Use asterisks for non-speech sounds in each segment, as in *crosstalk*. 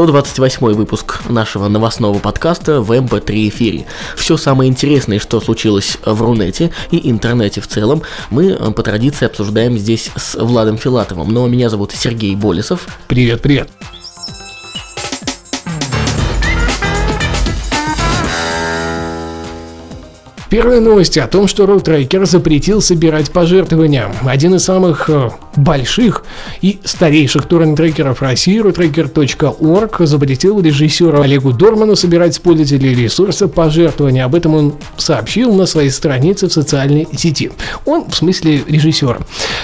128 выпуск нашего новостного подкаста в MP3 эфире. Все самое интересное, что случилось в Рунете и интернете в целом, мы э, по традиции обсуждаем здесь с Владом Филатовым. Но меня зовут Сергей Болесов. Привет, привет. Первые новости о том, что Роутрекер запретил собирать пожертвования. Один из самых э, больших и старейших торрент-трекеров России, rotracker.org, запретил режиссеру Олегу Дорману собирать с пользователей ресурса пожертвования. Об этом он сообщил на своей странице в социальной сети. Он, в смысле режиссер.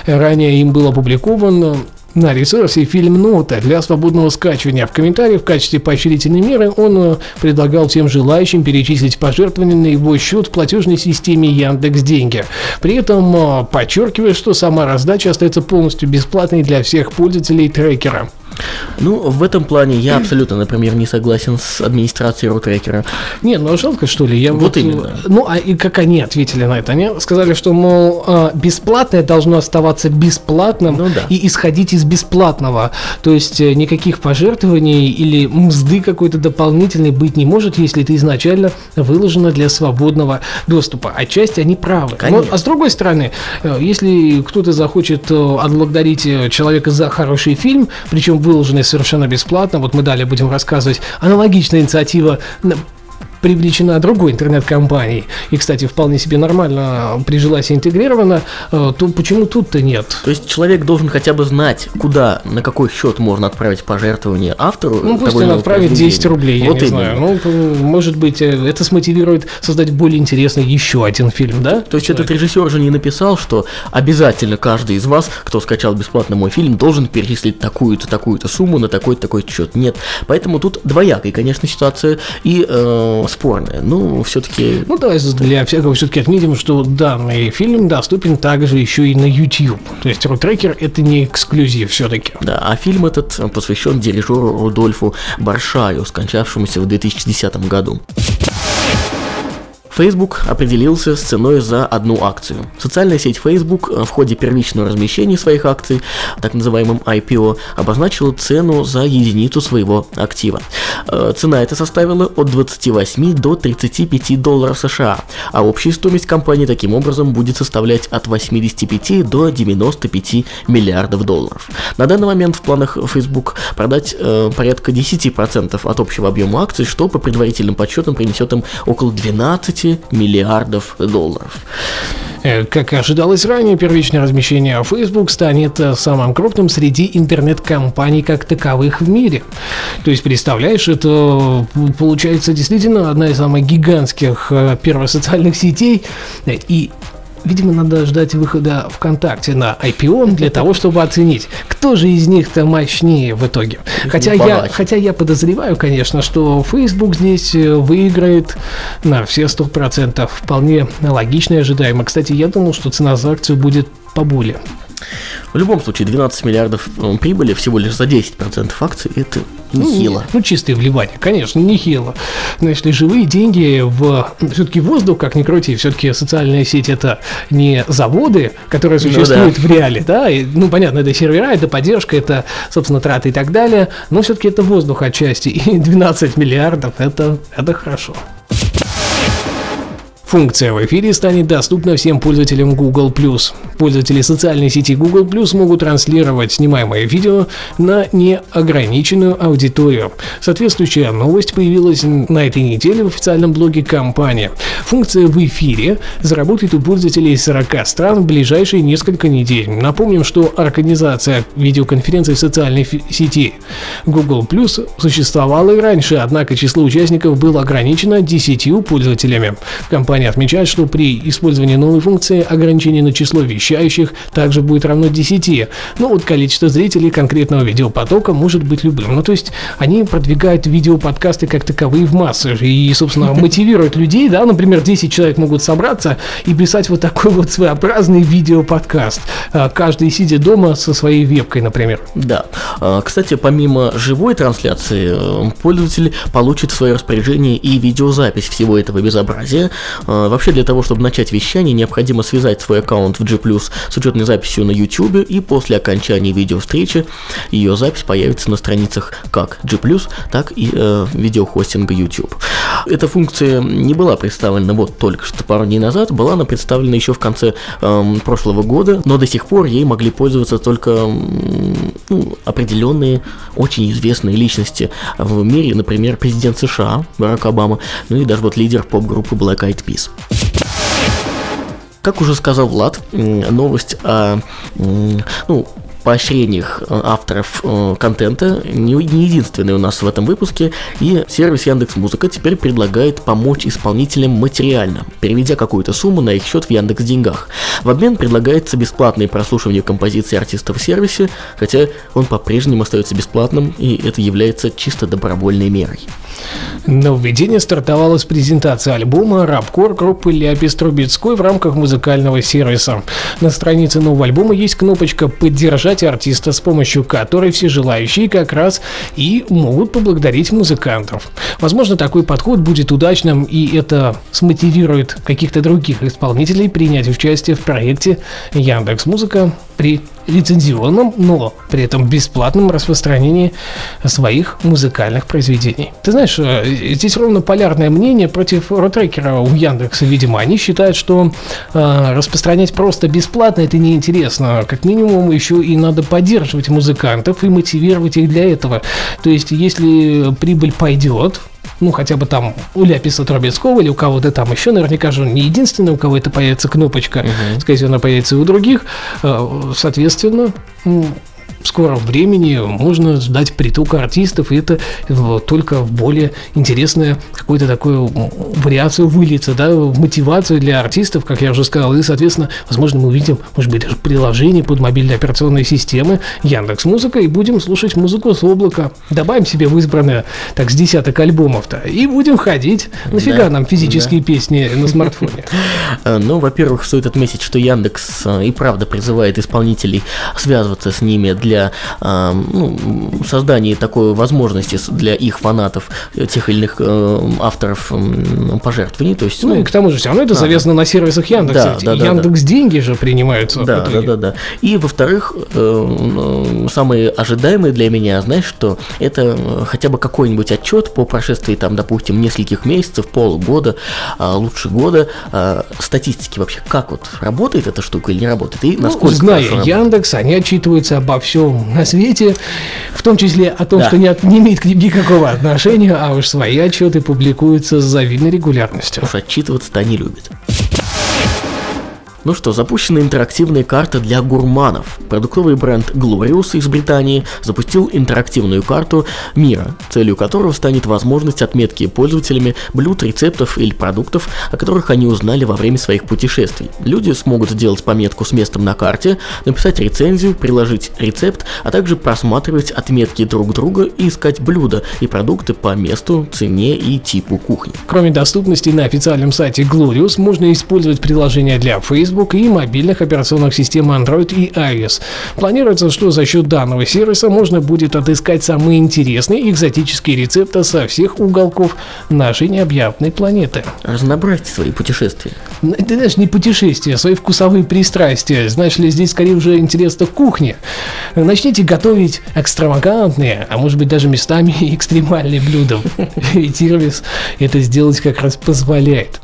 Ранее им был опубликован на ресурсе фильм «Нота» для свободного скачивания. В комментариях в качестве поощрительной меры он э, предлагал всем желающим перечислить пожертвования на его счет в платежной системе Яндекс Деньги. При этом э, подчеркивая, что сама раздача остается полностью бесплатной для всех пользователей трекера. Ну, в этом плане я абсолютно, например, не согласен с администрацией рутрекера. Не, ну жалко, что ли? Я вот, вот именно. Ну, а и как они ответили на это? Они сказали, что, мол, а, бесплатное должно оставаться бесплатным ну, да. и исходить из бесплатного. То есть э, никаких пожертвований или мзды какой-то дополнительной быть не может, если это изначально выложено для свободного доступа. Отчасти они правы. Конечно. Но, а с другой стороны, э, если кто-то захочет э, отблагодарить человека за хороший фильм, причем выложенный совершенно бесплатно. Вот мы далее будем рассказывать. Аналогичная инициатива привлечена другой интернет-компанией, и, кстати, вполне себе нормально прижилась и интегрирована, то почему тут-то нет? То есть человек должен хотя бы знать, куда, на какой счет можно отправить пожертвование автору. Ну, пусть он отправит 10 рублей, я вот не именно. знаю. Ну, может быть, э, это смотивирует создать более интересный еще один фильм, да? То есть этот режиссер же не написал, что обязательно каждый из вас, кто скачал бесплатно мой фильм, должен перечислить такую-то, такую-то сумму на такой-то, такой счет. Нет. Поэтому тут двоякая, конечно, ситуация. И э, спорная. Ну, все-таки... Ну, давай для всякого все-таки отметим, что данный фильм доступен также еще и на YouTube. То есть Рутрекер это не эксклюзив все-таки. Да, а фильм этот посвящен дирижеру Рудольфу Баршаю, скончавшемуся в 2010 году. Facebook определился с ценой за одну акцию. Социальная сеть Facebook в ходе первичного размещения своих акций, так называемым IPO, обозначила цену за единицу своего актива. Э, цена эта составила от 28 до 35 долларов США, а общая стоимость компании таким образом будет составлять от 85 до 95 миллиардов долларов. На данный момент в планах Facebook продать э, порядка 10% от общего объема акций, что по предварительным подсчетам принесет им около 12 миллиардов долларов. Э, как ожидалось ранее, первичное размещение Facebook станет э, самым крупным среди интернет-компаний как таковых в мире. То есть, представляешь, это получается действительно одна из самых гигантских э, первых социальных сетей. И видимо, надо ждать выхода ВКонтакте на IPO для того, чтобы оценить, кто же из них-то мощнее в итоге. Хотя я, хотя я подозреваю, конечно, что Facebook здесь э, выиграет на все сто процентов. Вполне логично и ожидаемо. Кстати, я думал, что цена за акцию будет поболее. В любом случае, 12 миллиардов прибыли всего лишь за 10% акций – это нехило. Ну, ну, чистые вливания, конечно, нехило. Но если живые деньги в все-таки воздух, как ни крути, все-таки социальная сеть – это не заводы, которые существуют ну, да. в реале, да, и, ну, понятно, это сервера, это поддержка, это, собственно, траты и так далее, но все-таки это воздух отчасти, и 12 миллиардов – это, это хорошо. Функция в эфире станет доступна всем пользователям Google+. Пользователи социальной сети Google+, могут транслировать снимаемое видео на неограниченную аудиторию. Соответствующая новость появилась на этой неделе в официальном блоге компании. Функция в эфире заработает у пользователей из 40 стран в ближайшие несколько недель. Напомним, что организация видеоконференции в социальной сети Google+, существовала и раньше, однако число участников было ограничено 10 пользователями. Компания компания отмечает, что при использовании новой функции ограничение на число вещающих также будет равно 10. Ну вот количество зрителей конкретного видеопотока может быть любым. Ну то есть они продвигают видеоподкасты как таковые в массы и, собственно, *laughs* мотивируют людей, да, например, 10 человек могут собраться и писать вот такой вот своеобразный видеоподкаст, а, каждый сидя дома со своей вебкой, например. Да. А, кстати, помимо живой трансляции, э, пользователь получит в свое распоряжение и видеозапись всего этого безобразия. А, вообще, для того, чтобы начать вещание, необходимо связать свой аккаунт в G+, с учетной записью на YouTube, и после окончания видеовстречи ее запись появится на страницах как G+, так и э, видеохостинга YouTube. Эта функция не была представлена вот только что пару дней назад, была она представлена еще в конце э, прошлого года, но до сих пор ей могли пользоваться только ну, определенные очень известные личности в мире, например, президент США Барак Обама, ну и даже вот лидер поп-группы Black Eyed Peas. Как уже сказал Влад, новость о ну, поощрениях э, авторов э, контента не, не единственный у нас в этом выпуске, и сервис Яндекс Музыка теперь предлагает помочь исполнителям материально, переведя какую-то сумму на их счет в Яндекс Деньгах. В обмен предлагается бесплатное прослушивание композиции артистов в сервисе, хотя он по-прежнему остается бесплатным, и это является чисто добровольной мерой. Нововведение стартовало с презентации альбома «Рабкор» группы Ляпис Трубецкой в рамках музыкального сервиса. На странице нового альбома есть кнопочка «Поддержать артиста», с помощью которой все желающие как раз и могут поблагодарить музыкантов. Возможно, такой подход будет удачным, и это смотивирует каких-то других исполнителей принять участие в проекте Яндекс Музыка при лицензионном, но при этом бесплатном распространении своих музыкальных произведений. Ты знаешь, э, здесь ровно полярное мнение против ротрекера у Яндекса, видимо. Они считают, что э, распространять просто бесплатно это неинтересно. Как минимум еще и надо поддерживать музыкантов и мотивировать их для этого. То есть, если прибыль пойдет, ну, хотя бы там у Ляписа Трубецкого или у кого-то там еще, наверняка же он не единственный, у кого это появится кнопочка, uh-huh. скорее всего, она появится и у других, э, соответственно, в скором времени можно ждать притока артистов, и это только в более интересную какую-то такую вариацию выльется, да, в мотивацию для артистов, как я уже сказал, и, соответственно, возможно, мы увидим, может быть, даже приложение под мобильные операционные системы Яндекс Музыка, и будем слушать музыку с облака. Добавим себе в избранное, так, с десяток альбомов-то, и будем ходить. Нафига да, нам физические да. песни на смартфоне? *laughs* Э, ну, во-первых, стоит отметить, что Яндекс э, и правда призывает исполнителей связываться с ними для для э, ну, создания такой возможности для их фанатов, э, тех или иных э, авторов э, пожертвований. То есть, ну, ну и к тому же все равно это да. завязано на сервисах Яндекса. Да, да, Яндекс да, деньги же принимаются. Да, да, да, да. И во-вторых, э, самые ожидаемые для меня, знаешь, что это хотя бы какой-нибудь отчет по прошествии там, допустим, нескольких месяцев, полугода, а лучше года, а, статистики вообще, как вот работает эта штука или не работает, и ну, насколько Зная Яндекс, они отчитываются обо всем всем на свете, в том числе о том, да. что не, от, не имеет к ним никакого отношения, а уж свои отчеты публикуются с завидной регулярностью. Уж отчитываться-то они любят. Ну что, запущена интерактивная карта для гурманов. Продуктовый бренд Glorious из Британии запустил интерактивную карту мира, целью которого станет возможность отметки пользователями блюд, рецептов или продуктов, о которых они узнали во время своих путешествий. Люди смогут сделать пометку с местом на карте, написать рецензию, приложить рецепт, а также просматривать отметки друг друга и искать блюда и продукты по месту, цене и типу кухни. Кроме доступности на официальном сайте Glorious, можно использовать приложение для Facebook, Facebook и мобильных операционных систем Android и iOS. Планируется, что за счет данного сервиса можно будет отыскать самые интересные экзотические рецепты со всех уголков нашей необъятной планеты. Разнообразить свои путешествия. Ты знаешь, не путешествия, а свои вкусовые пристрастия. Знаешь ли, здесь скорее уже интересно кухня. Начните готовить экстравагантные, а может быть даже местами *laughs* экстремальные блюда. *laughs* И сервис это сделать как раз позволяет.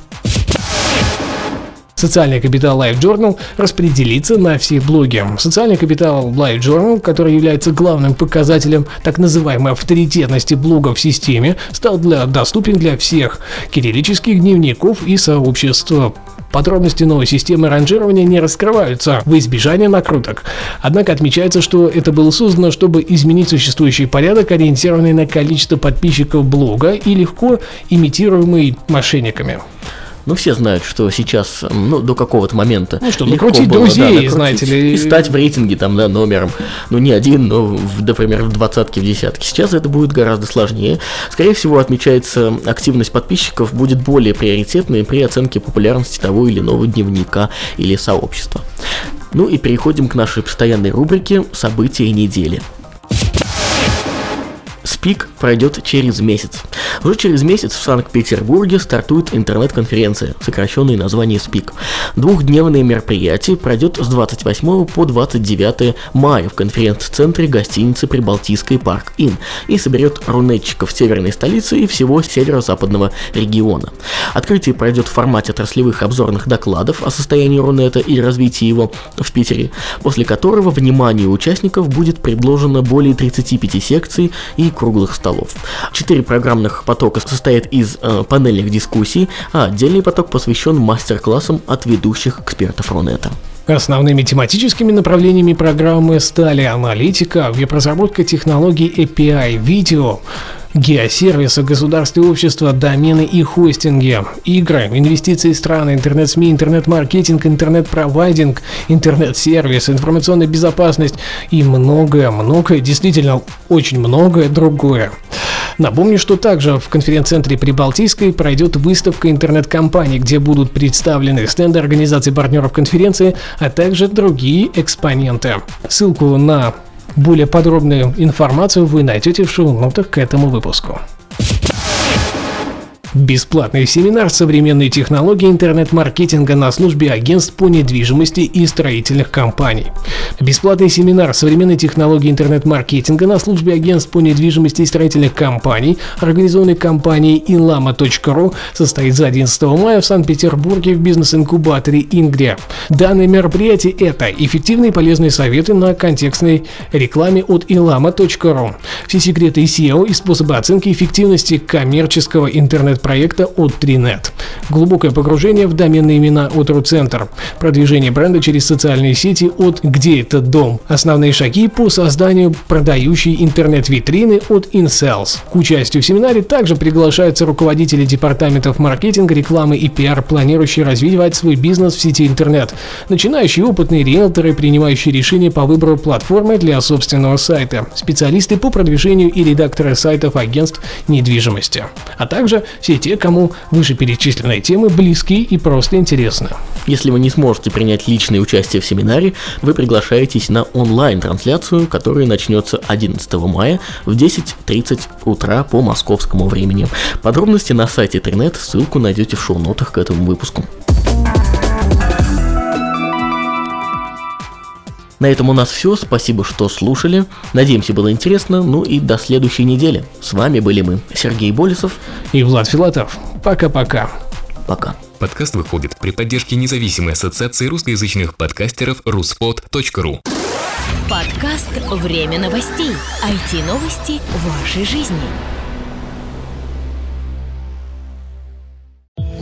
Социальный капитал Life Journal распределится на все блоги. Социальный капитал Life Journal, который является главным показателем так называемой авторитетности блога в системе, стал для, доступен для всех кириллических дневников и сообществ. Подробности новой системы ранжирования не раскрываются в избежание накруток. Однако отмечается, что это было создано, чтобы изменить существующий порядок, ориентированный на количество подписчиков блога и легко имитируемый мошенниками. Ну, все знают, что сейчас, ну, до какого-то момента Ну что, накрутить было, друзей, накрутить знаете ли. И стать в рейтинге, там, да, номером. Ну, не один, но, в, например, в двадцатке, в десятке. Сейчас это будет гораздо сложнее. Скорее всего, отмечается, активность подписчиков будет более приоритетной при оценке популярности того или иного дневника или сообщества. Ну и переходим к нашей постоянной рубрике «События недели». СПИК пройдет через месяц. Уже через месяц в Санкт-Петербурге стартует интернет-конференция, сокращенное название СПИК. Двухдневное мероприятие пройдет с 28 по 29 мая в конференц-центре гостиницы Прибалтийской Парк Ин и соберет рунетчиков северной столицы и всего северо-западного региона. Открытие пройдет в формате отраслевых обзорных докладов о состоянии Рунета и развитии его в Питере, после которого вниманию участников будет предложено более 35 секций и круглых столов. Четыре программных потока состоят из э, панельных дискуссий, а отдельный поток посвящен мастер-классам от ведущих экспертов Рунета. Основными тематическими направлениями программы стали аналитика, веб-разработка технологий API, видео, геосервисы, государства и общества, домены и хостинги, игры, инвестиции страны, интернет-СМИ, интернет-маркетинг, интернет-провайдинг, интернет-сервис, информационная безопасность и многое-многое, действительно очень многое другое. Напомню, что также в конференц-центре Прибалтийской пройдет выставка интернет-компаний, где будут представлены стенды организаций партнеров конференции, а также другие экспоненты. Ссылку на более подробную информацию вы найдете в шоу-нотах к этому выпуску. Бесплатный семинар «Современные технологии интернет-маркетинга на службе агентств по недвижимости и строительных компаний». Бесплатный семинар «Современные технологии интернет-маркетинга на службе агентств по недвижимости и строительных компаний», организованный компанией inlama.ru, состоится 11 мая в Санкт-Петербурге в бизнес-инкубаторе «Ингрия». Данное мероприятие – это эффективные и полезные советы на контекстной рекламе от inlama.ru, все секреты SEO и способы оценки эффективности коммерческого интернет проекта от 3net. Глубокое погружение в доменные имена от RuCenter. Продвижение бренда через социальные сети от «Где этот дом?». Основные шаги по созданию продающей интернет-витрины от InSales. К участию в семинаре также приглашаются руководители департаментов маркетинга, рекламы и пиар, планирующие развивать свой бизнес в сети интернет, начинающие опытные риэлторы, принимающие решения по выбору платформы для собственного сайта, специалисты по продвижению и редакторы сайтов агентств недвижимости, а также все те, кому вышеперечисленные темы близки и просто интересны. Если вы не сможете принять личное участие в семинаре, вы приглашаетесь на онлайн-трансляцию, которая начнется 11 мая в 10.30 утра по московскому времени. Подробности на сайте Тринет, ссылку найдете в шоу-нотах к этому выпуску. На этом у нас все. Спасибо, что слушали. Надеемся, было интересно. Ну и до следующей недели. С вами были мы, Сергей Болесов. И Влад Филатов. Пока-пока. Пока. Подкаст выходит при поддержке независимой ассоциации русскоязычных подкастеров ruspod.ru. Подкаст «Время новостей». IT-новости вашей жизни.